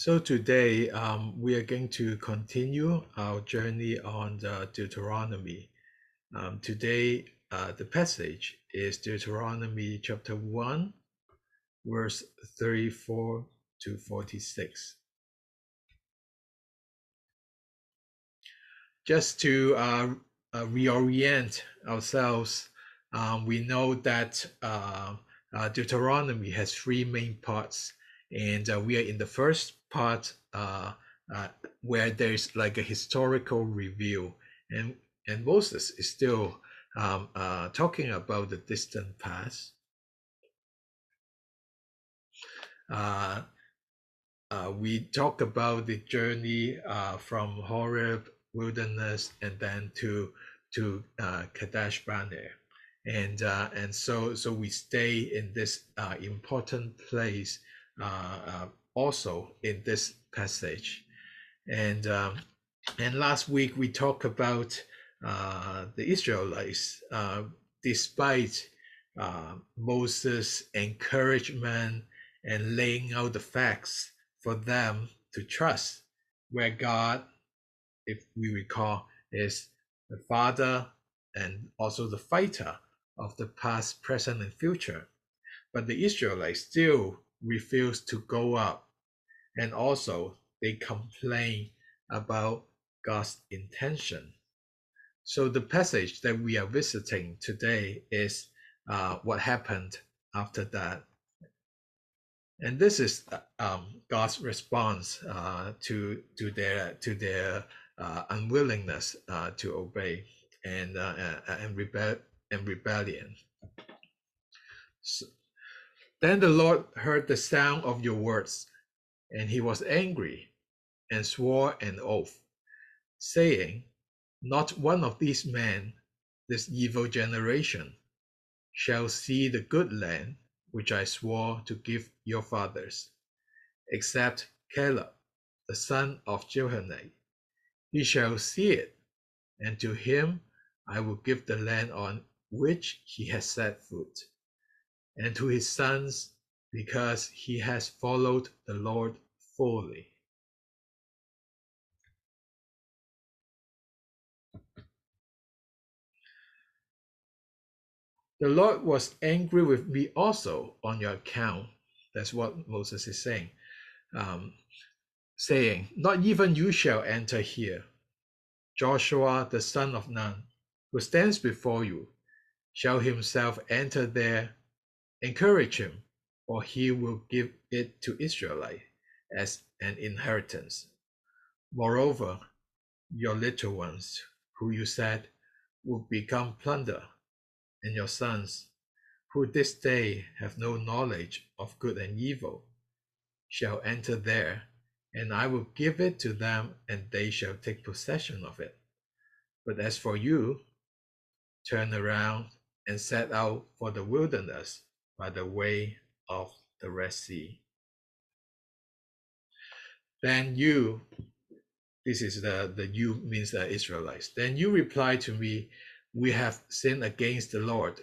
So today um, we are going to continue our journey on the Deuteronomy. Um, today uh, the passage is Deuteronomy chapter 1, verse 34 to 46. Just to uh, uh, reorient ourselves, um, we know that uh, uh, Deuteronomy has three main parts and uh, we are in the first part uh, uh, where there's like a historical review, and and Moses is still um, uh, talking about the distant past. Uh, uh, we talk about the journey from Horeb wilderness and then to to Kadesh Barnea and uh, and so so we stay in this uh, important place uh, uh, also in this passage. And um, and last week we talked about uh, the Israelites, despite Moses' encouragement and laying out the facts for them to trust, where God, if we recall, is the father and also the fighter of the past, present, and future. But the Israelites still refused to go up. And also, they complain about God's intention. So, the passage that we are visiting today is uh, what happened after that. And this is um, God's response uh, to, to their, to their uh, unwillingness uh, to obey and, uh, and, rebel, and rebellion. So, then the Lord heard the sound of your words, and he was angry and swore an oath, saying, Not one of these men, this evil generation, shall see the good land which I swore to give your fathers, except Caleb, the son of Jephunneh. He shall see it, and to him I will give the land on which he has set foot and to his sons because he has followed the Lord fully. The Lord was angry with me also on your account. That's what Moses is saying. Um, saying, Not even you shall enter here. Joshua, the son of Nun, who stands before you, shall himself enter there Encourage him, for he will give it to Israelite as an inheritance. Moreover, your little ones, who you said would become plunder, and your sons, who this day have no knowledge of good and evil, shall enter there, and I will give it to them, and they shall take possession of it. But as for you, turn around and set out for the wilderness by the way of the Red Sea. Then you, this is the, the you means the Israelites. Then you reply to me, We have sinned against the Lord.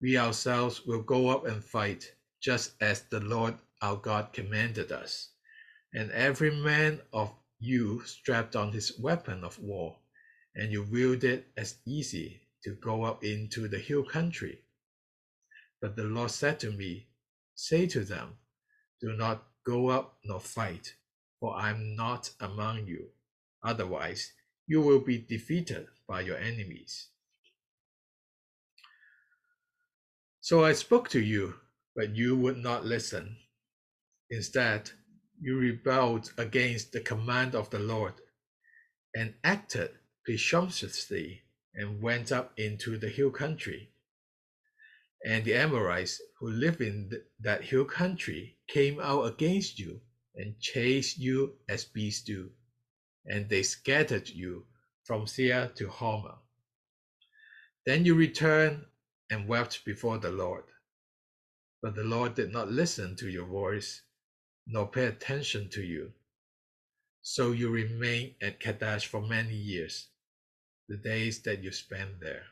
We ourselves will go up and fight, just as the Lord our God commanded us. And every man of you strapped on his weapon of war, and you wield it as easy to go up into the hill country but the Lord said to me, Say to them, Do not go up nor fight, for I am not among you. Otherwise, you will be defeated by your enemies. So I spoke to you, but you would not listen. Instead, you rebelled against the command of the Lord and acted presumptuously and went up into the hill country and the Amorites who live in th- that hill country came out against you and chased you as beasts do, and they scattered you from Seir to Hormah. Then you returned and wept before the Lord. But the Lord did not listen to your voice, nor pay attention to you. So you remained at Kadesh for many years, the days that you spent there.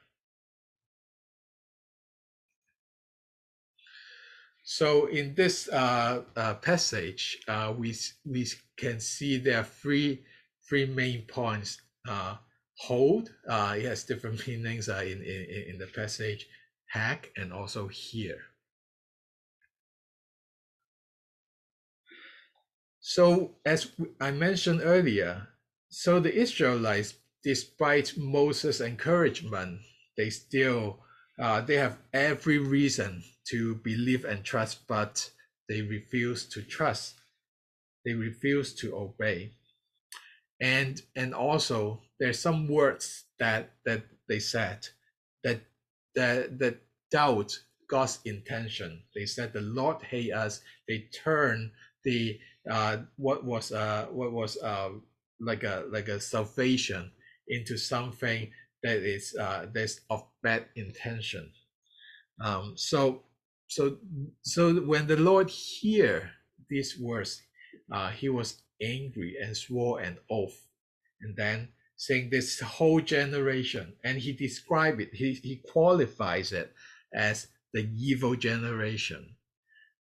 So in this uh, uh, passage, uh, we we can see there are three three main points. Uh, hold, uh, it has different meanings in, in in the passage. Hack and also here. So as I mentioned earlier, so the Israelites, despite Moses' encouragement, they still uh, they have every reason to believe and trust, but they refuse to trust. They refuse to obey. And and also there's some words that that they said that that that doubt God's intention. They said the Lord hate us. They turn the uh, what was uh, what was uh, like a like a salvation into something that is uh, that's of bad intention. Um, so so so when the Lord hear these words, uh, he was angry and swore an oath, and then saying this whole generation, and he described it, he, he qualifies it as the evil generation.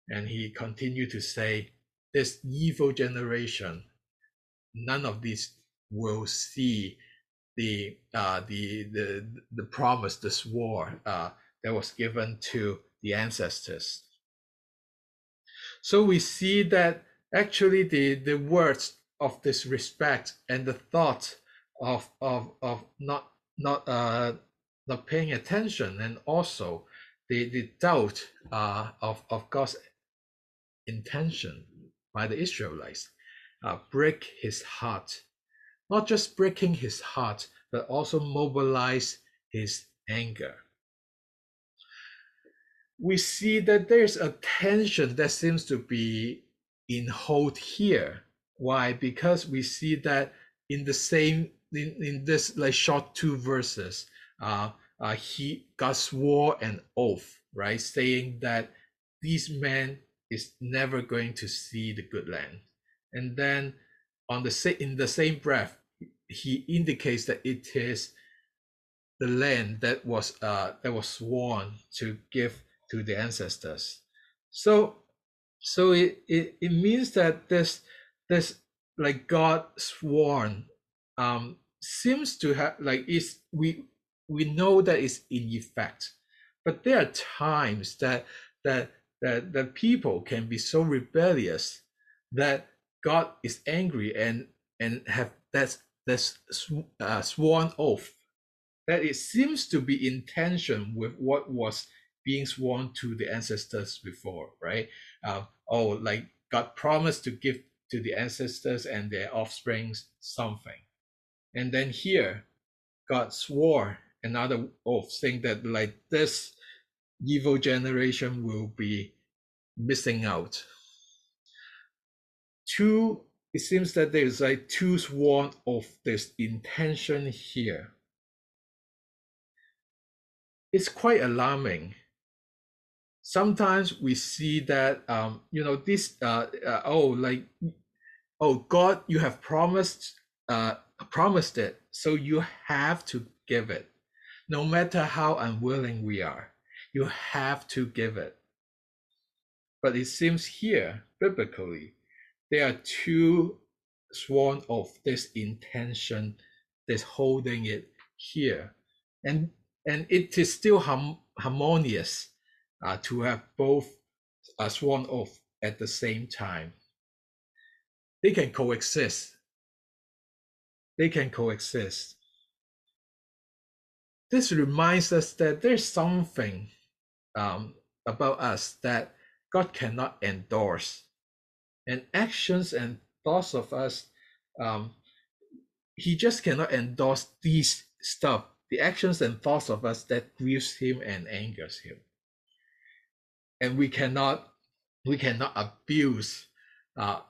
And he continued to say, This evil generation, none of these will see the uh, the the the promise, the swore uh, that was given to the ancestors. So we see that actually the the words of disrespect and the thought of of of not not uh not paying attention and also the the doubt uh of of God's intention by the Israelites uh, break his heart not just breaking his heart, but also mobilize his anger. We see that there's a tension that seems to be in hold here. Why? Because we see that in the same in, in this like short two verses, uh, uh, he God swore an oath, right, saying that these men is never going to see the good land, and then on the in the same breath, he indicates that it is the land that was uh, that was sworn to give to the ancestors. So so it, it, it means that this this like God sworn um seems to have like is we we know that it's in effect, but there are times that that that that people can be so rebellious that God is angry and and have that's this uh, sworn oath that it seems to be in tension with what was being sworn to the ancestors before, right? Uh, oh, like God promised to give to the ancestors and their offsprings something. And then here, God swore another oath saying that like this evil generation will be missing out. Two it seems that there's like two sworn of this intention here. It's quite alarming. Sometimes we see that um, you know this uh, uh, oh like oh God you have promised uh, promised it so you have to give it no matter how unwilling we are you have to give it but it seems here biblically there are two sworn of this intention that's holding it here. And and it is still hum, harmonious uh, to have both uh, sworn oath at the same time. They can coexist. They can coexist. This reminds us that there's something um, about us that god cannot endorse and actions and thoughts of us um, he just cannot endorse these stuff the actions and thoughts of us that grieves him and angers him. And we cannot we cannot abuse uh,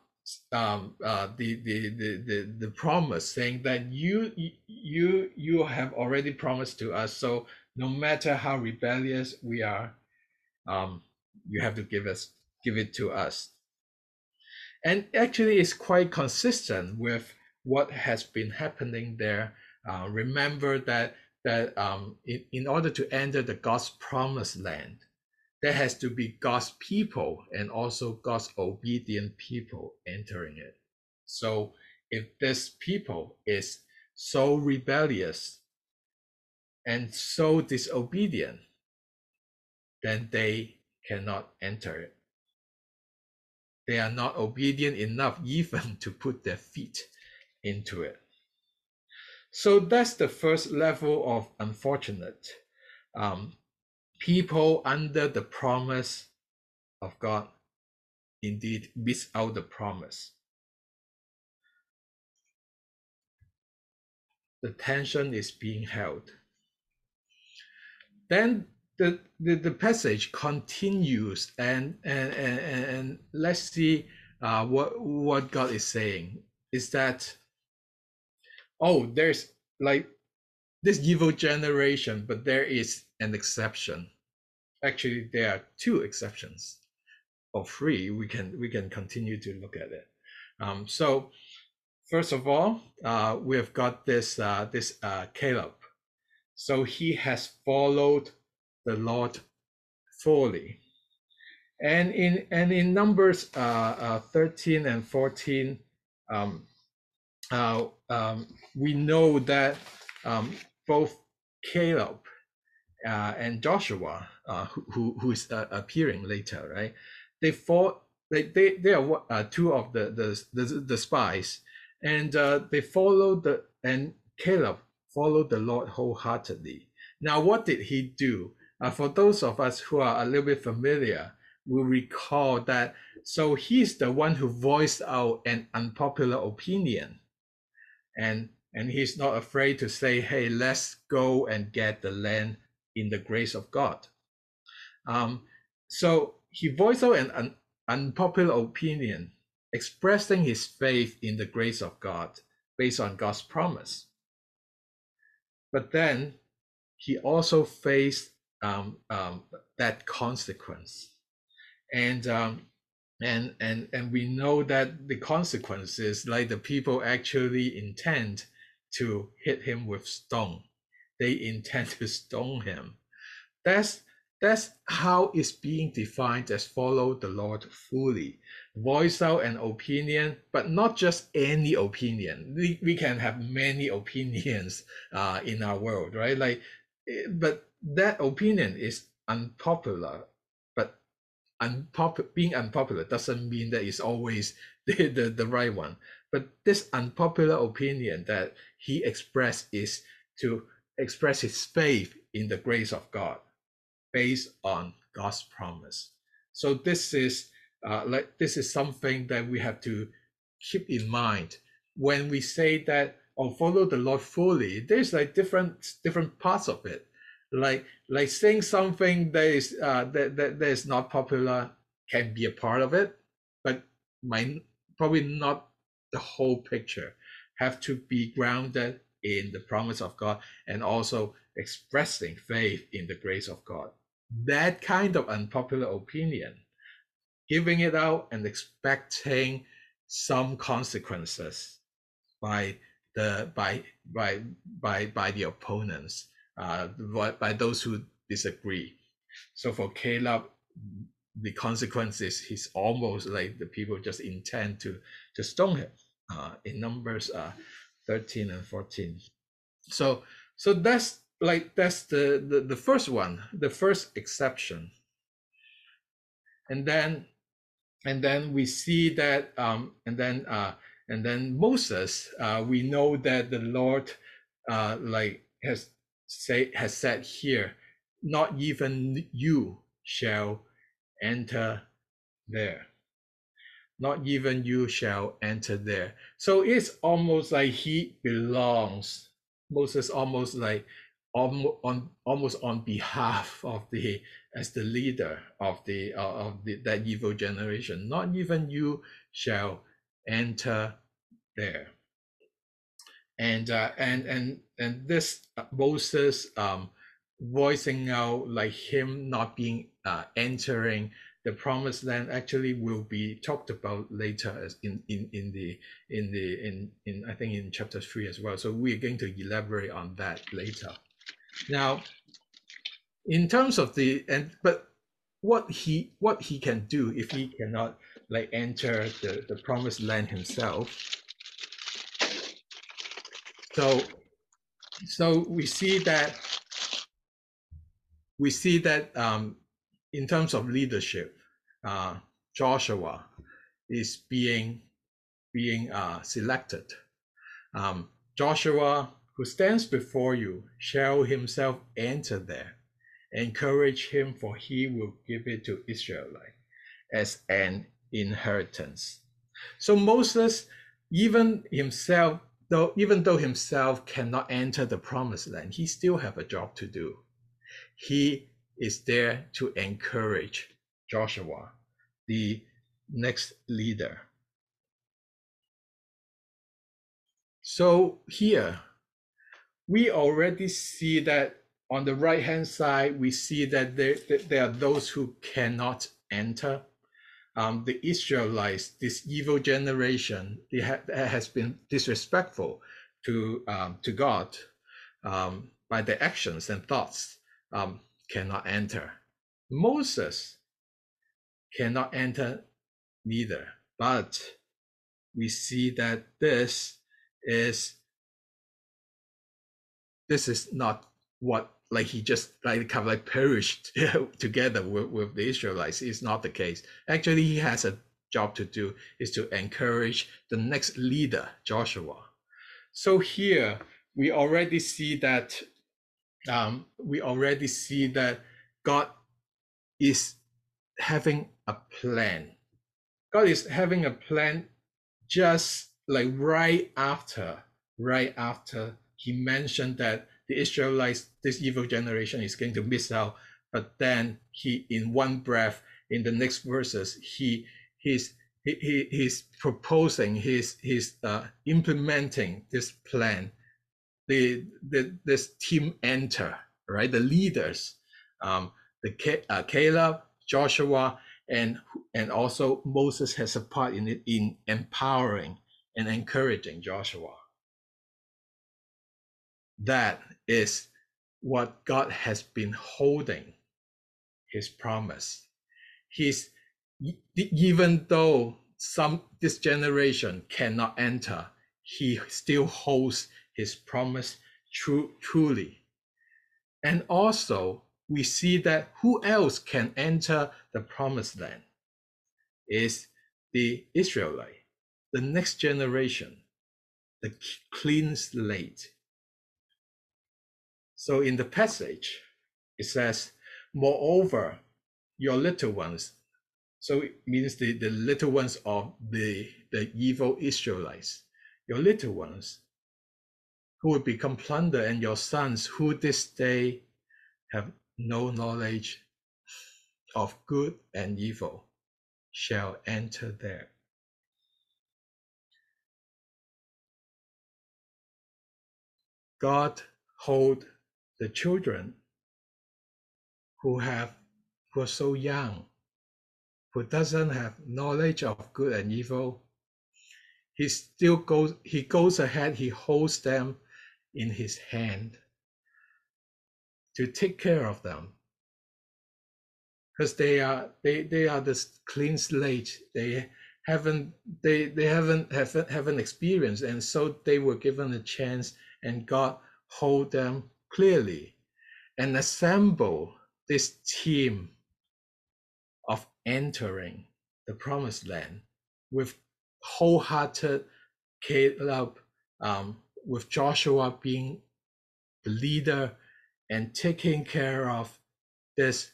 um, uh, the, the, the, the, the promise saying that you you you have already promised to us. So no matter how rebellious we are um, you have to give us give it to us and actually it's quite consistent with what has been happening there. Uh, remember that that um, in, in order to enter the God's promised land, there has to be God's people and also God's obedient people entering it. So if this people is so rebellious and so disobedient, then they cannot enter it. They are not obedient enough even to put their feet into it. So that's the first level of unfortunate. Um, people under the promise of God indeed miss out the promise. The tension is being held. Then the, the, the passage continues and, and, and, and let's see uh, what, what God is saying is that, oh, there's like this evil generation, but there is an exception. Actually, there are two exceptions or three. We can we can continue to look at it. Um, so, first of all, uh, we have got this uh, this uh, Caleb. So he has followed the Lord fully, and in and in Numbers uh, uh, thirteen and fourteen, um, uh, um, we know that um, both Caleb uh, and Joshua, uh, who, who, is uh, appearing later, right? They fought. They they, they are two of the the the, the spies, and they followed the and Caleb followed the Lord wholeheartedly. Now, what did he do? Uh, for those of us who are a little bit familiar, we recall that. So he's the one who voiced out an unpopular opinion, and and he's not afraid to say, "Hey, let's go and get the land in the grace of God." Um, so he voiced out an, an unpopular opinion, expressing his faith in the grace of God based on God's promise. But then he also faced um, um, that consequence, and um, and and and we know that the consequences, like the people actually intend to hit him with stone. They intend to stone him. That's that's how it's being defined as follow the Lord fully. Voice out an opinion, but not just any opinion. We, we can have many opinions uh, in our world, right? Like, eh, but that opinion is unpopular. But unpopular, being unpopular doesn't mean that it's always the, the, the right one. But this unpopular opinion that he expressed is to express his faith in the grace of God based on God's promise. So this is uh, like this is something that we have to keep in mind when we say that or follow the Lord fully. There's like different different parts of it, like like saying something that is uh, that, that that is not popular can be a part of it, but might probably not the whole picture. Have to be grounded in the promise of God and also expressing faith in the grace of God that kind of unpopular opinion, giving it out and expecting some consequences by the by by by by the opponents, by, by those who disagree. So for Caleb, the consequences he's almost like the people just intend to to stone him. Uh, in Numbers uh, 13 and 14. So so that's like that's the, the the first one the first exception and then and then we see that um and then uh and then moses uh we know that the lord uh like has say has said here not even you shall enter there. Not even you shall enter there. So it's almost like he belongs moses almost like on almost on behalf of the as the leader of the uh, of the, that evil generation. Not even you shall enter there and uh, and and and this uh, moses um voicing out like him not being uh, entering the promised land actually will be talked about later as in in in the in the in in i think in chapter 3 as well so we're going to elaborate on that later now, in terms of the and but what he what he can do if he cannot like enter the, the promised land himself. So so we see that we see that um, in terms of leadership, uh, Joshua is being being uh, selected. Um, Joshua, who stands before you, shall himself enter there. Encourage him, for he will give it to Israelite as an inheritance. So Moses, even himself, though even though himself cannot enter the promised land, he still have a job to do. He is there to encourage Joshua, the next leader. So here, we already see that on the right hand side, we see that there, there are those who cannot enter. Um, the Israelites, this evil generation, they ha- has been disrespectful to um, to God um, by their actions and thoughts, um, cannot enter. Moses cannot enter neither. But we see that this is this is not what like he just like kind of like perished together with, with the Israelites. It's not the case. Actually, he has a job to do is to encourage the next leader, Joshua. So here we already see that um, we already see that God is having a plan. God is having a plan just like right after, right after he mentioned that the Israelites, this evil generation, is going to miss out. But then he, in one breath, in the next verses, he he's he, he he's proposing, he's he's uh, implementing this plan. The, the this team enter right, the leaders, um, the uh, Caleb, Joshua, and and also Moses has a part in it in empowering and encouraging Joshua. That is what God has been holding his promise. He's even though some this generation cannot enter, he still holds his promise true, truly. And also we see that who else can enter the promised land is the Israelite, the next generation, the clean slate. So in the passage, it says, Moreover, your little ones, so it means the, the little ones of the, the evil Israelites, your little ones, who will become plunder, and your sons who this day have no knowledge of good and evil shall enter there. God hold the children who have who are so young, who doesn't have knowledge of good and evil. He still goes he goes ahead, he holds them in his hand to take care of them because they are they they are this clean slate they haven't they they haven't haven't haven't experienced and so they were given a chance and god hold them clearly and assemble this team of entering the promised land with wholehearted Caleb, um, with Joshua being the leader and taking care of this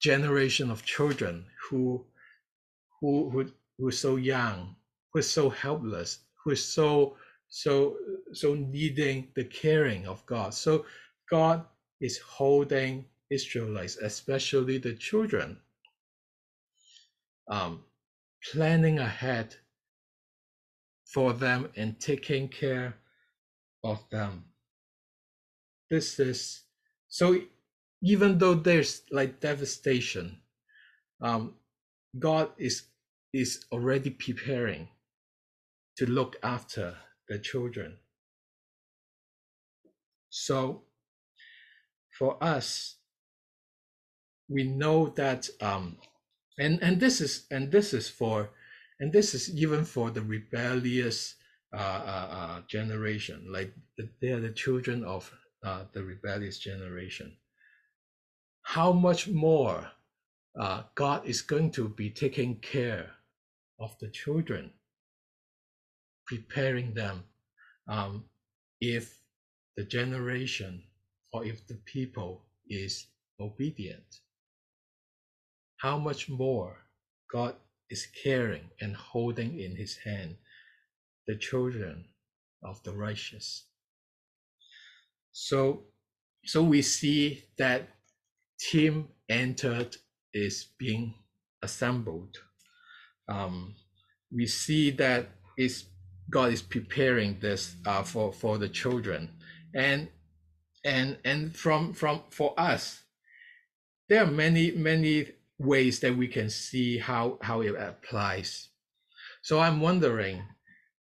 generation of children who who who who is so young, who is so helpless, who is so so so needing the caring of God. So God is holding Israelites, especially the children, um, planning ahead for them and taking care of them this is so even though there's like devastation um god is is already preparing to look after the children so for us we know that um, and and this is and this is for and this is even for the rebellious uh, uh, uh, generation like the, they are the children of uh, the rebellious generation. How much more uh, god is going to be taking care of the children preparing them um, if the generation or if the people is obedient how much more God is caring and holding in his hand the children of the righteous. So, so we see that team entered is being assembled. Um, we see that is God is preparing this uh, for for the children, and and and from from for us, there are many many ways that we can see how how it applies. So I'm wondering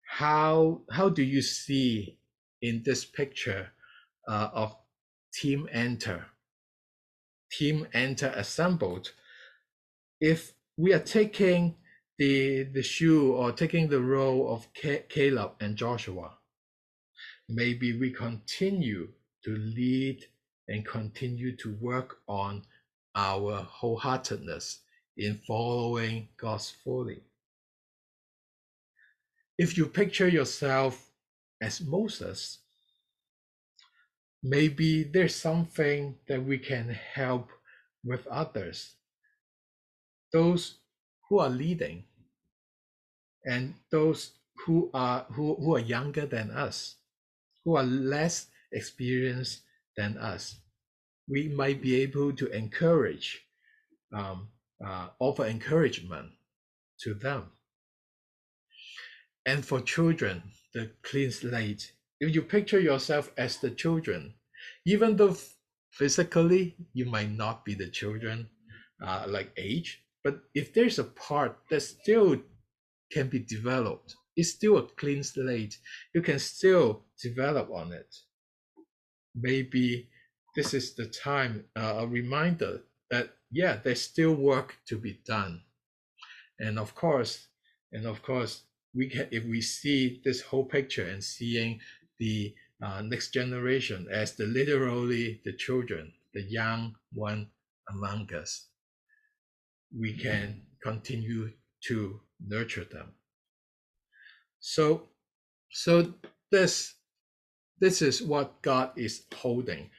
how how do you see in this picture uh, of team enter team enter assembled if we are taking the the shoe or taking the role of Caleb and Joshua maybe we continue to lead and continue to work on our wholeheartedness in following God's fully. If you picture yourself as Moses, maybe there's something that we can help with others, those who are leading, and those who are who, who are younger than us, who are less experienced than us we might be able to encourage, um, uh, offer encouragement to them. And for children, the clean slate, if you picture yourself as the children, even though physically you might not be the children uh, like age, but if there's a part that still can be developed, it's still a clean slate, you can still develop on it. Maybe this is the time, uh, a reminder that, yeah, there's still work to be done. And of course, and of course, we can, if we see this whole picture and seeing the uh, next generation as the literally the children, the young one among us, we can continue to nurture them. So, so this this is what God is holding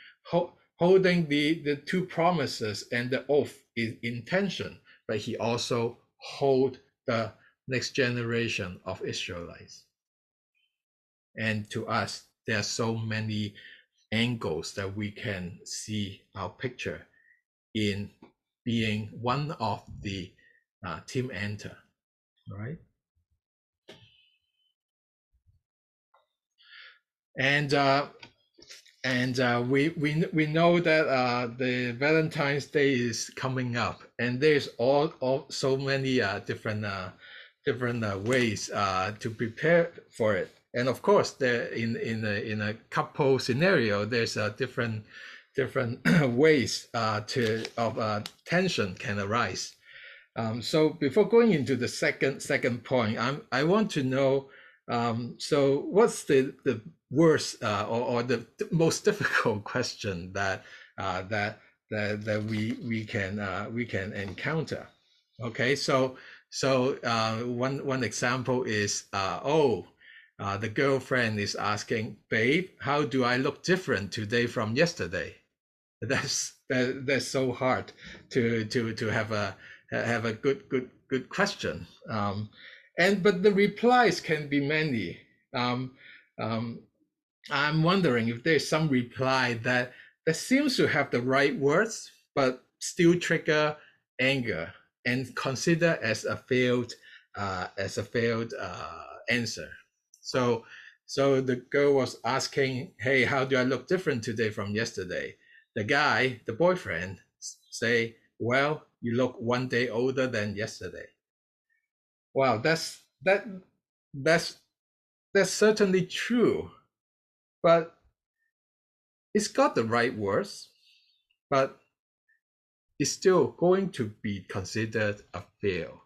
holding the, the two promises and the oath is intention, but he also hold the next generation of Israelites. And to us, there are so many angles that we can see our picture in being one of the uh, team enter, right? And uh, and uh, we we we know that uh, the Valentine's Day is coming up, and there's all, all so many uh, different uh, different uh, ways uh, to prepare for it. And of course, there in in a in a couple scenario, there's a different different ways to of tension can arise. Um, so before going into the second second point, I'm I want to know. Um, so what's the the worst uh, or, or the most difficult question that uh, that that that we we can uh, we can encounter. Okay, so so uh, one one example is uh, oh. Uh, the girlfriend is asking, "Babe, how do I look different today from yesterday?" That's that, that's so hard to to to have a have a good good good question. Um, and but the replies can be many. Um, um, I'm wondering if there's some reply that that seems to have the right words, but still trigger anger and consider as a failed uh, as a failed uh, answer. So so the girl was asking, "Hey, how do I look different today from yesterday?" The guy, the boyfriend, say, "Well, you look one day older than yesterday." Wow, that's that that's that's certainly true but it's got the right words, but it's still going to be considered a fail.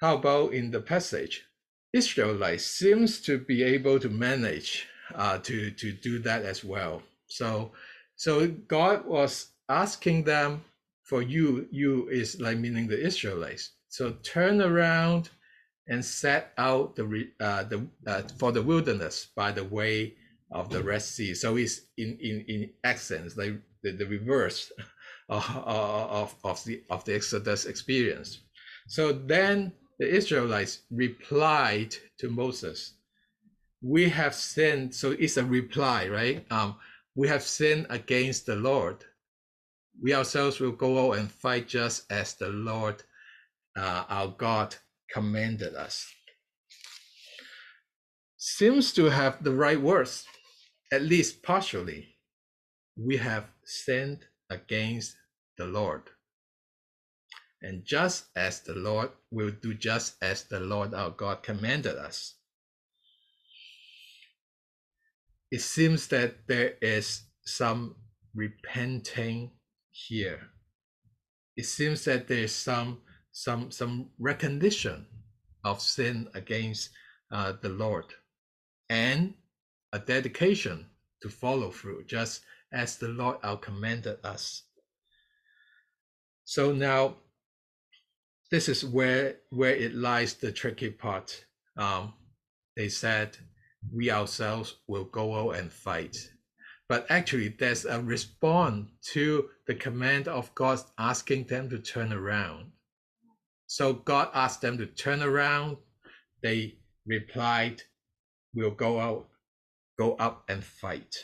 How about in the passage? Israelites seems to be able to manage uh, to, to do that as well. So, so God was asking them for you, you is like meaning the Israelites. So turn around and set out the uh, the uh, for the wilderness by the way of the Red Sea. So it's in in in accents like the, the reverse of, of the of the Exodus experience. So then the Israelites replied to Moses, "We have sinned." So it's a reply, right? Um, we have sinned against the Lord. We ourselves will go out and fight just as the Lord, uh, our God, commanded us. Seems to have the right words, at least partially. We have sinned against the Lord. And just as the Lord will do just as the Lord our God commanded us. It seems that there is some repenting here. It seems that there is some some some recognition of sin against uh, the Lord, and a dedication to follow through, just as the Lord our commanded us. So now, this is where where it lies the tricky part. Um, they said, "We ourselves will go out and fight." But actually, there's a response to the command of God asking them to turn around. So God asked them to turn around. They replied, We'll go out, go up and fight.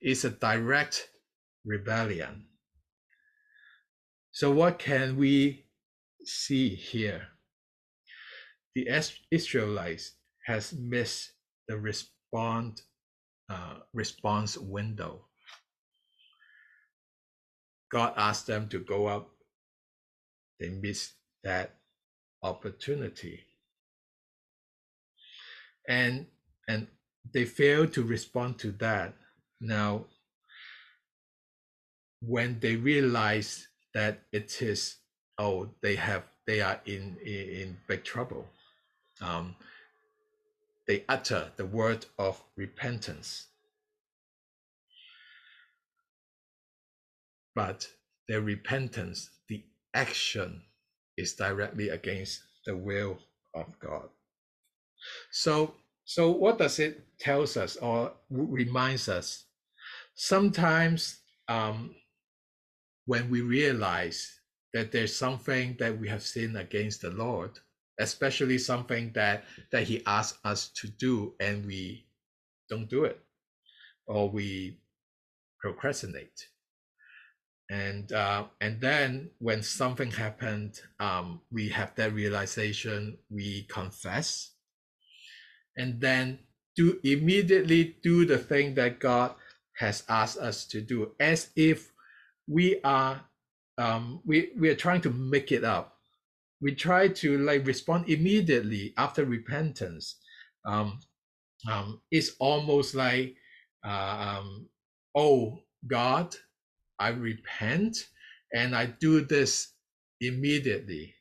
It's a direct rebellion. So, what can we see here? The Israelites has missed the respond, uh, response window. God asked them to go up. They missed that opportunity and and they fail to respond to that now when they realize that it is oh they have they are in in, in big trouble um, they utter the word of repentance but their repentance the action is directly against the will of God. So, so what does it tells us or reminds us? Sometimes um, when we realize that there's something that we have sinned against the Lord, especially something that that He asks us to do and we don't do it, or we procrastinate, and uh, and then when something happened um, we have that realization we confess and then do immediately do the thing that god has asked us to do as if we are um, we, we are trying to make it up we try to like respond immediately after repentance um, um, it's almost like uh, um, oh god I repent and I do this immediately.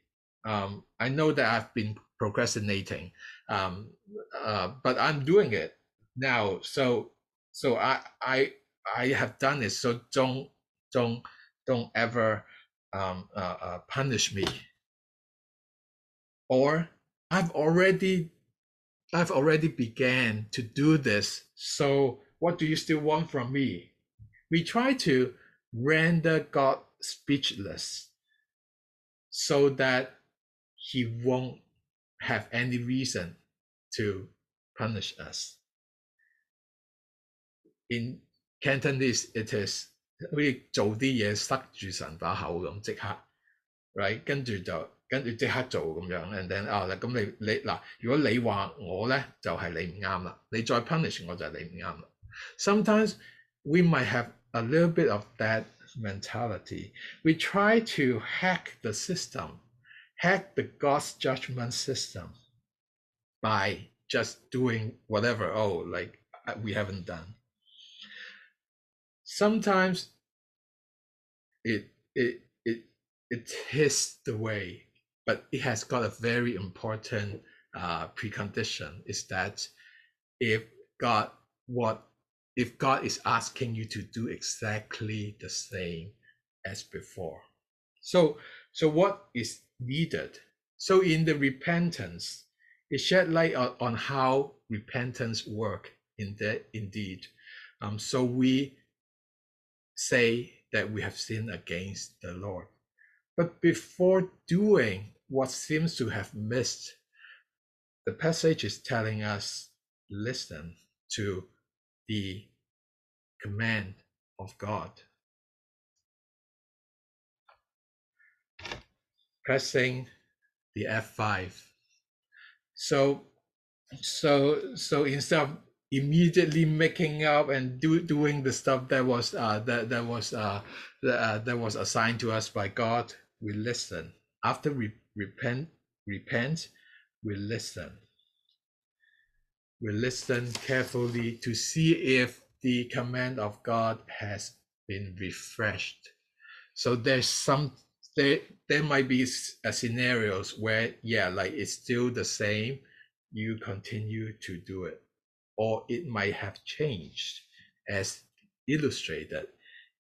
Um, I know that I've been procrastinating, um, uh, but I'm doing it now. So, so I, I, I have done it. So don't, don't, don't ever um, uh, uh, punish me Or I've already, I've already began to do this. So what do you still want from me? We try to render God speechless so that he won't have any reason to punish us. In Cantonese, it is 好似做啲嘢塞住神把口咁，即刻，right？跟住就 跟住即刻做咁样，and then 啊，咁你你嗱，如果你话我咧，就系、是、你唔啱啦，你再 punish 我就系你唔啱啦。Sometimes we might have a little bit of that mentality. We try to hack the system, hack the God's judgment system by just doing whatever, oh, like uh, we haven't done. sometimes it it it it is the way, but it has got a very important uh, precondition is that if God what if God is asking you to do exactly the same as before. So so what is needed? So in the repentance, it shed light on, how repentance work in that indeed. Um, so we say that we have sinned against the Lord. But before doing what seems to have missed, the passage is telling us listen to the command of God. Pressing the F5. So so so instead of immediately making up and do, doing the stuff that was uh, that that was uh, that, uh, that was assigned to us by God. We listen. After we repent, repent, we listen. We listen carefully to see if the command of God has been refreshed. So there's some there there might be uh, scenarios where yeah, like it's still the same. You continue to do it or it might have changed as illustrated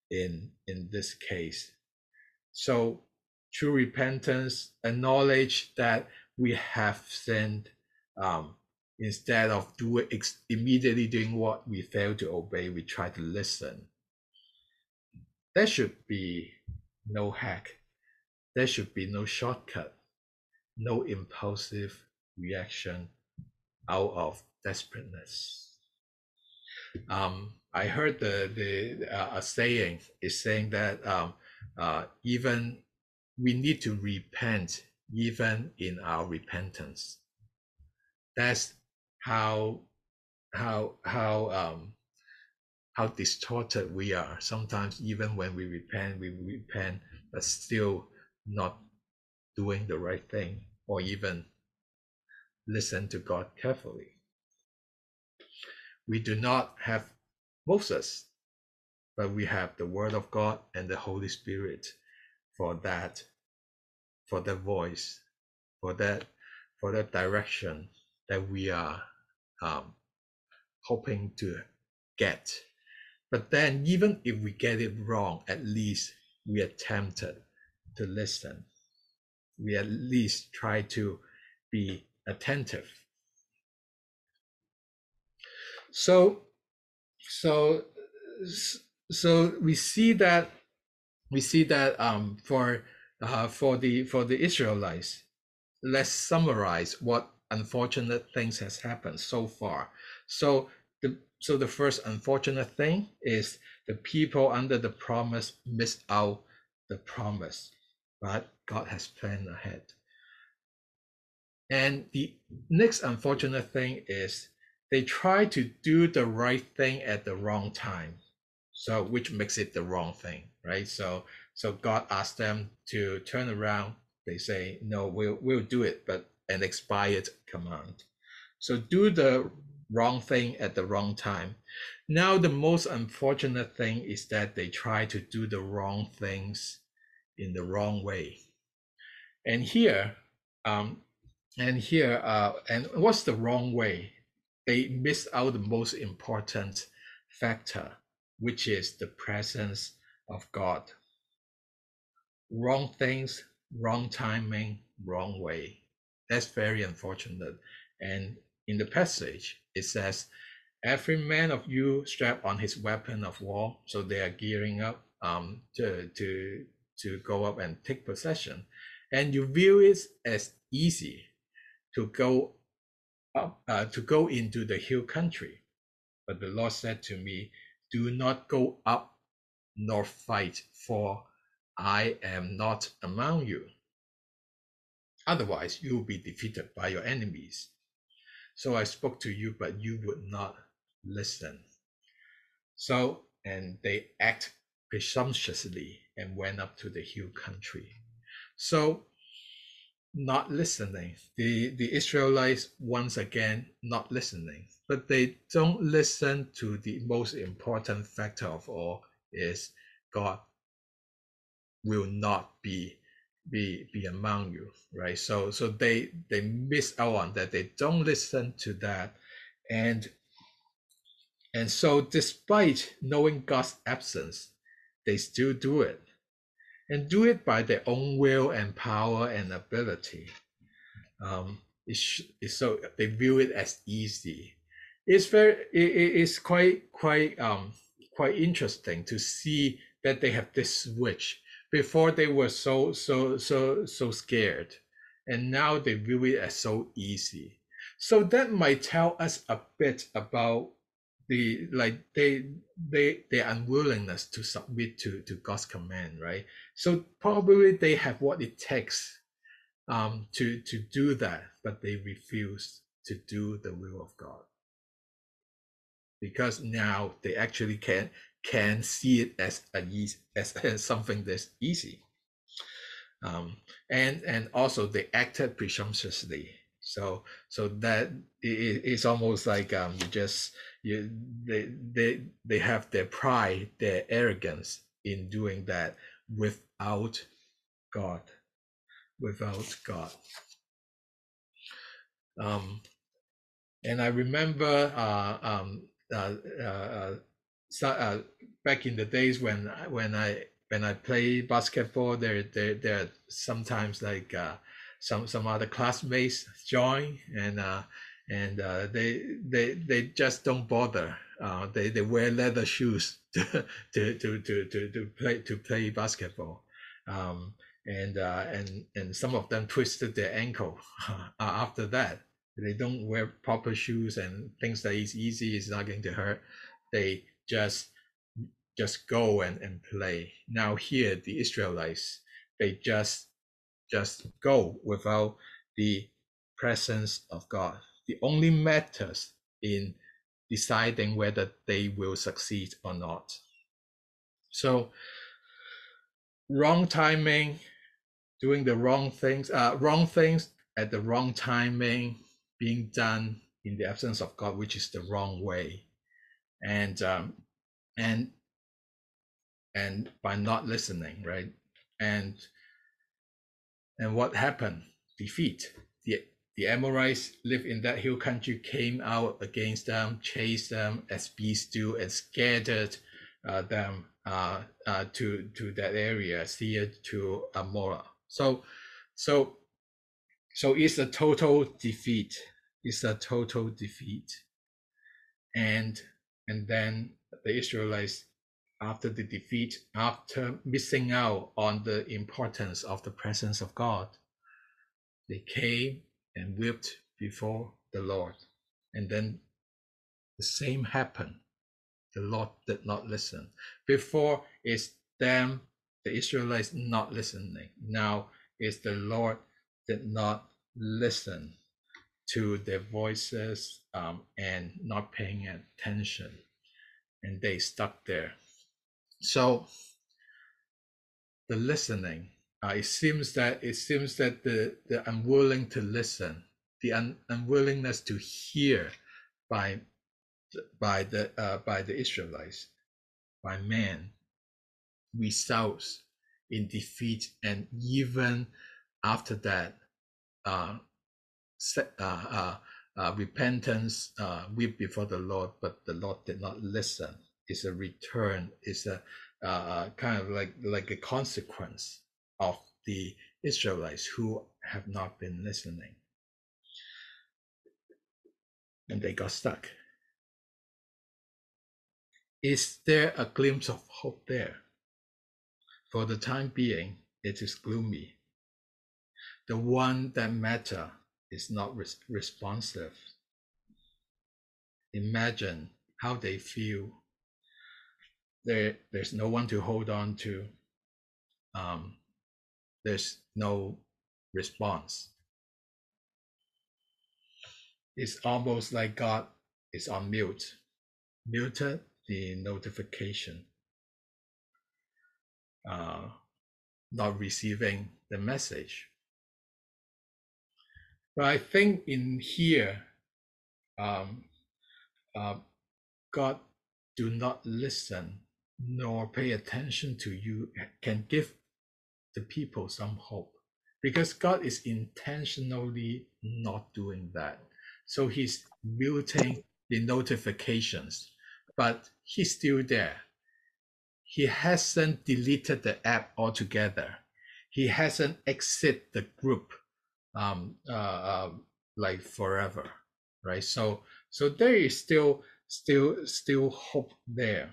in, in this case. So true repentance, acknowledge that we have sinned um, instead of doing immediately doing what we fail to obey, we try to listen. There should be no hack. There should be no shortcut, no impulsive reaction out of desperateness. Um, I heard the the uh, a saying is saying that um, uh, even we need to repent even in our repentance. That's how how how um, how distorted we are. Sometimes even when we repent, we repent, but still not doing the right thing, or even listen to God carefully we do not have Moses, but we have the Word of God and the Holy Spirit for that, for the voice, for that, for that direction that we are um, hoping to get. But then, even if we get it wrong, at least we attempted to listen. We at least try to be attentive so, so, so we see that we see that um, for uh, for the for the Israelites, let's summarize what unfortunate things has happened so far. So the so the first unfortunate thing is the people under the promise missed out the promise, but God has planned ahead. And the next unfortunate thing is they try to do the right thing at the wrong time so which makes it the wrong thing right? So so god asked them to turn around. They say no we'll we'll do it but an expired command. So do the wrong thing at the wrong time. Now the most unfortunate thing is that they try to do the wrong things in the wrong way. And here um and here uh and what's the wrong way? They miss out the most important factor, which is the presence of God. Wrong things, wrong timing, wrong way. That's very unfortunate. And in the passage, it says, Every man of you strap on his weapon of war. So they are gearing up um, to, to, to go up and take possession. And you view it as easy to go up, uh, to go into the hill country. But the Lord said to me, Do not go up nor fight, for I am not among you. Otherwise, you will be defeated by your enemies. So I spoke to you, but you would not listen. So, and they act presumptuously and went up to the hill country. So not listening. The the Israelites once again not listening, but they don't listen to the most important factor of all is God will not be be be among you, right? So so they they miss out on that. They don't listen to that, and and so despite knowing God's absence, they still do it, and do it by their own will and power and ability. Um, it's, so they view it as easy. It's very it, it's quite quite um quite interesting to see that they have this switch before they were so so so so scared and now they view it as so easy so that might tell us a bit about the like they they their unwillingness to submit to to god's command right so probably they have what it takes um to to do that but they refuse to do the will of god because now they actually can can see it as easy, as, as something that's easy. Um, and and also they acted presumptuously. So so that it, it's almost like um, you just you they they they have their pride, their arrogance in doing that without God, without God. Um, and I remember uh, um, uh, uh, uh uh, back in the days when when I when I play basketball, there there there are sometimes like uh, some some other classmates join and uh, and uh, they they they just don't bother. Uh, they they wear leather shoes to to to to to, play to play basketball. Um, and uh, and and some of them twisted their ankle after that. They don't wear proper shoes and things that is easy is not going to hurt. They just just go and, and play. Now here the Israelites, they just just go without the presence of God. The only matters in deciding whether they will succeed or not. So wrong timing, doing the wrong things, uh, wrong things at the wrong timing, being done in the absence of God, which is the wrong way and um, and and by not listening, right? And and what happened? Defeat. The the Amorites live in that hill country, came out against them, chased them as beasts do, and scattered uh, them uh, uh, to to that area, Seir to Hormah. So, so, so it's a total defeat. It's a total defeat, and and then the Israelites, after the defeat, after missing out on the importance of the presence of God, they came and wept before the Lord. And then the same happened. The Lord did not listen. Before it's them, the Israelites not listening. Now it's the Lord did not listen to their voices um, and not paying attention. And they stuck there. So the listening, uh, it seems that it seems that the, the unwilling to listen, the un, unwillingness to hear by by the uh, by the Israelites, by man, results in defeat, and even after that, uh, uh, uh, uh, repentance, uh, weep before the Lord, but the Lord did not listen. It's a return. It's a uh, kind of like like a consequence of the Israelites who have not been listening, and they got stuck. Is there a glimpse of hope there? For the time being, it is gloomy. The one that matter is not res- responsive. Imagine how they feel. There, there's no one to hold on to. Um, there's no response. It's almost like God is on mute, muted the notification, uh, not receiving the message. But I think in here, um, uh, God do not listen nor pay attention to you can give the people some hope because God is intentionally not doing that. So he's muting the notifications, but he's still there. He hasn't deleted the app altogether. He hasn't exit the group um, uh, uh, like forever, right? So so there is still still still hope there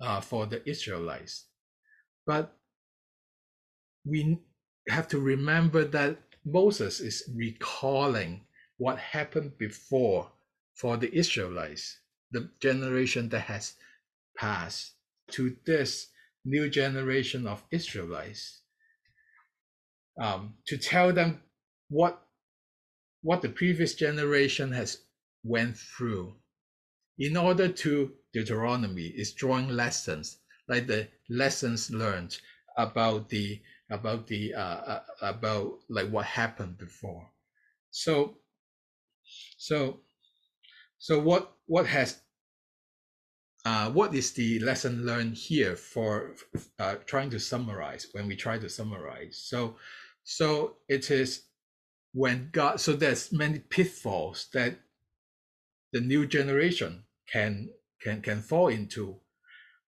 uh, for the Israelites, but we have to remember that Moses is recalling what happened before for the Israelites, the generation that has passed, to this new generation of Israelites, um, to tell them what what the previous generation has went through. In order to Deuteronomy is drawing lessons, like the lessons learned about the about the uh, uh, about like what happened before. So, so, so what what has uh, what is the lesson learned here for uh, trying to summarize when we try to summarize? So, so it is when God. So there's many pitfalls that the new generation can can can fall into.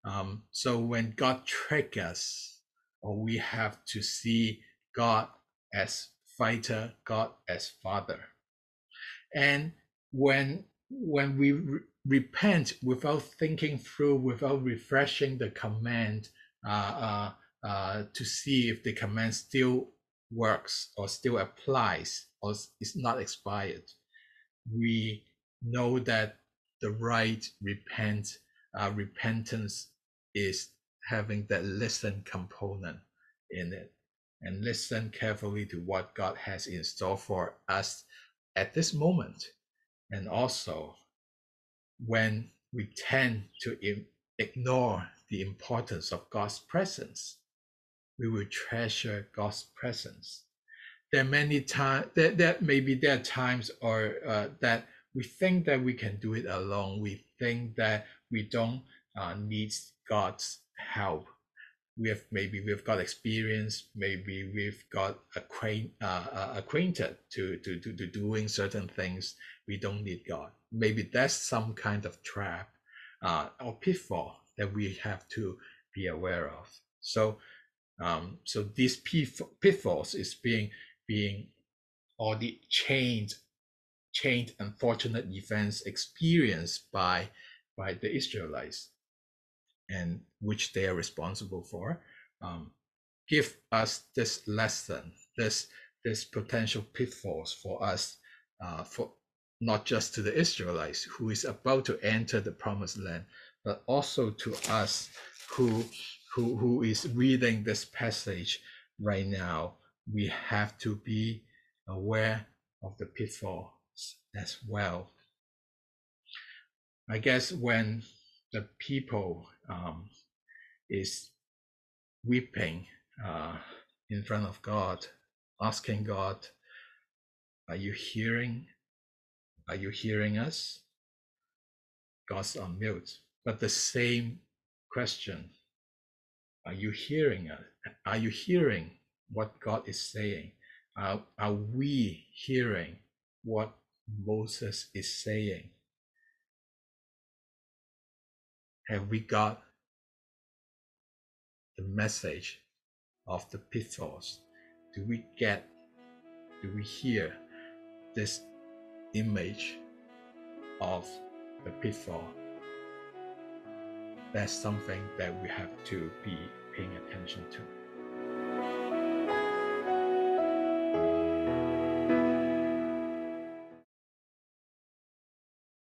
Um, so when God triggers or we have to see God as fighter, God as father. And when when we re- repent without thinking through, without refreshing the command uh, uh, uh, to see if the command still works or still applies or is not expired, we know that the right repent uh, repentance is having that listen component in it and listen carefully to what God has in store for us at this moment. And also, when we tend to ignore the importance of God's presence, we will treasure God's presence. There are many times that, that maybe there are times or uh, that we think that we can do it alone. We think that we don't uh, need God's help. We have maybe we've got experience maybe we've got acquaint, uh, uh, acquainted to, to, to, to doing certain things. We don't need god. Maybe that's some kind of trap uh, or pitfall that we have to be aware of. So um, so these pitfalls is being being all the chained chained unfortunate events experienced by by the israelites and which they are responsible for, um, give us this lesson, this this potential pitfalls for us, uh, for not just to the Israelites who is about to enter the promised land, but also to us who who who is reading this passage right now. We have to be aware of the pitfalls as well. I guess when the people um, is weeping uh, in front of God, asking God, Are you hearing? Are you hearing us? God's on mute. But the same question Are you hearing us? Are you hearing what God is saying? Are, are we hearing what Moses is saying? Have we got the message of the pitfalls? Do we get, do we hear this image of the pitfall? That's something that we have to be paying attention to.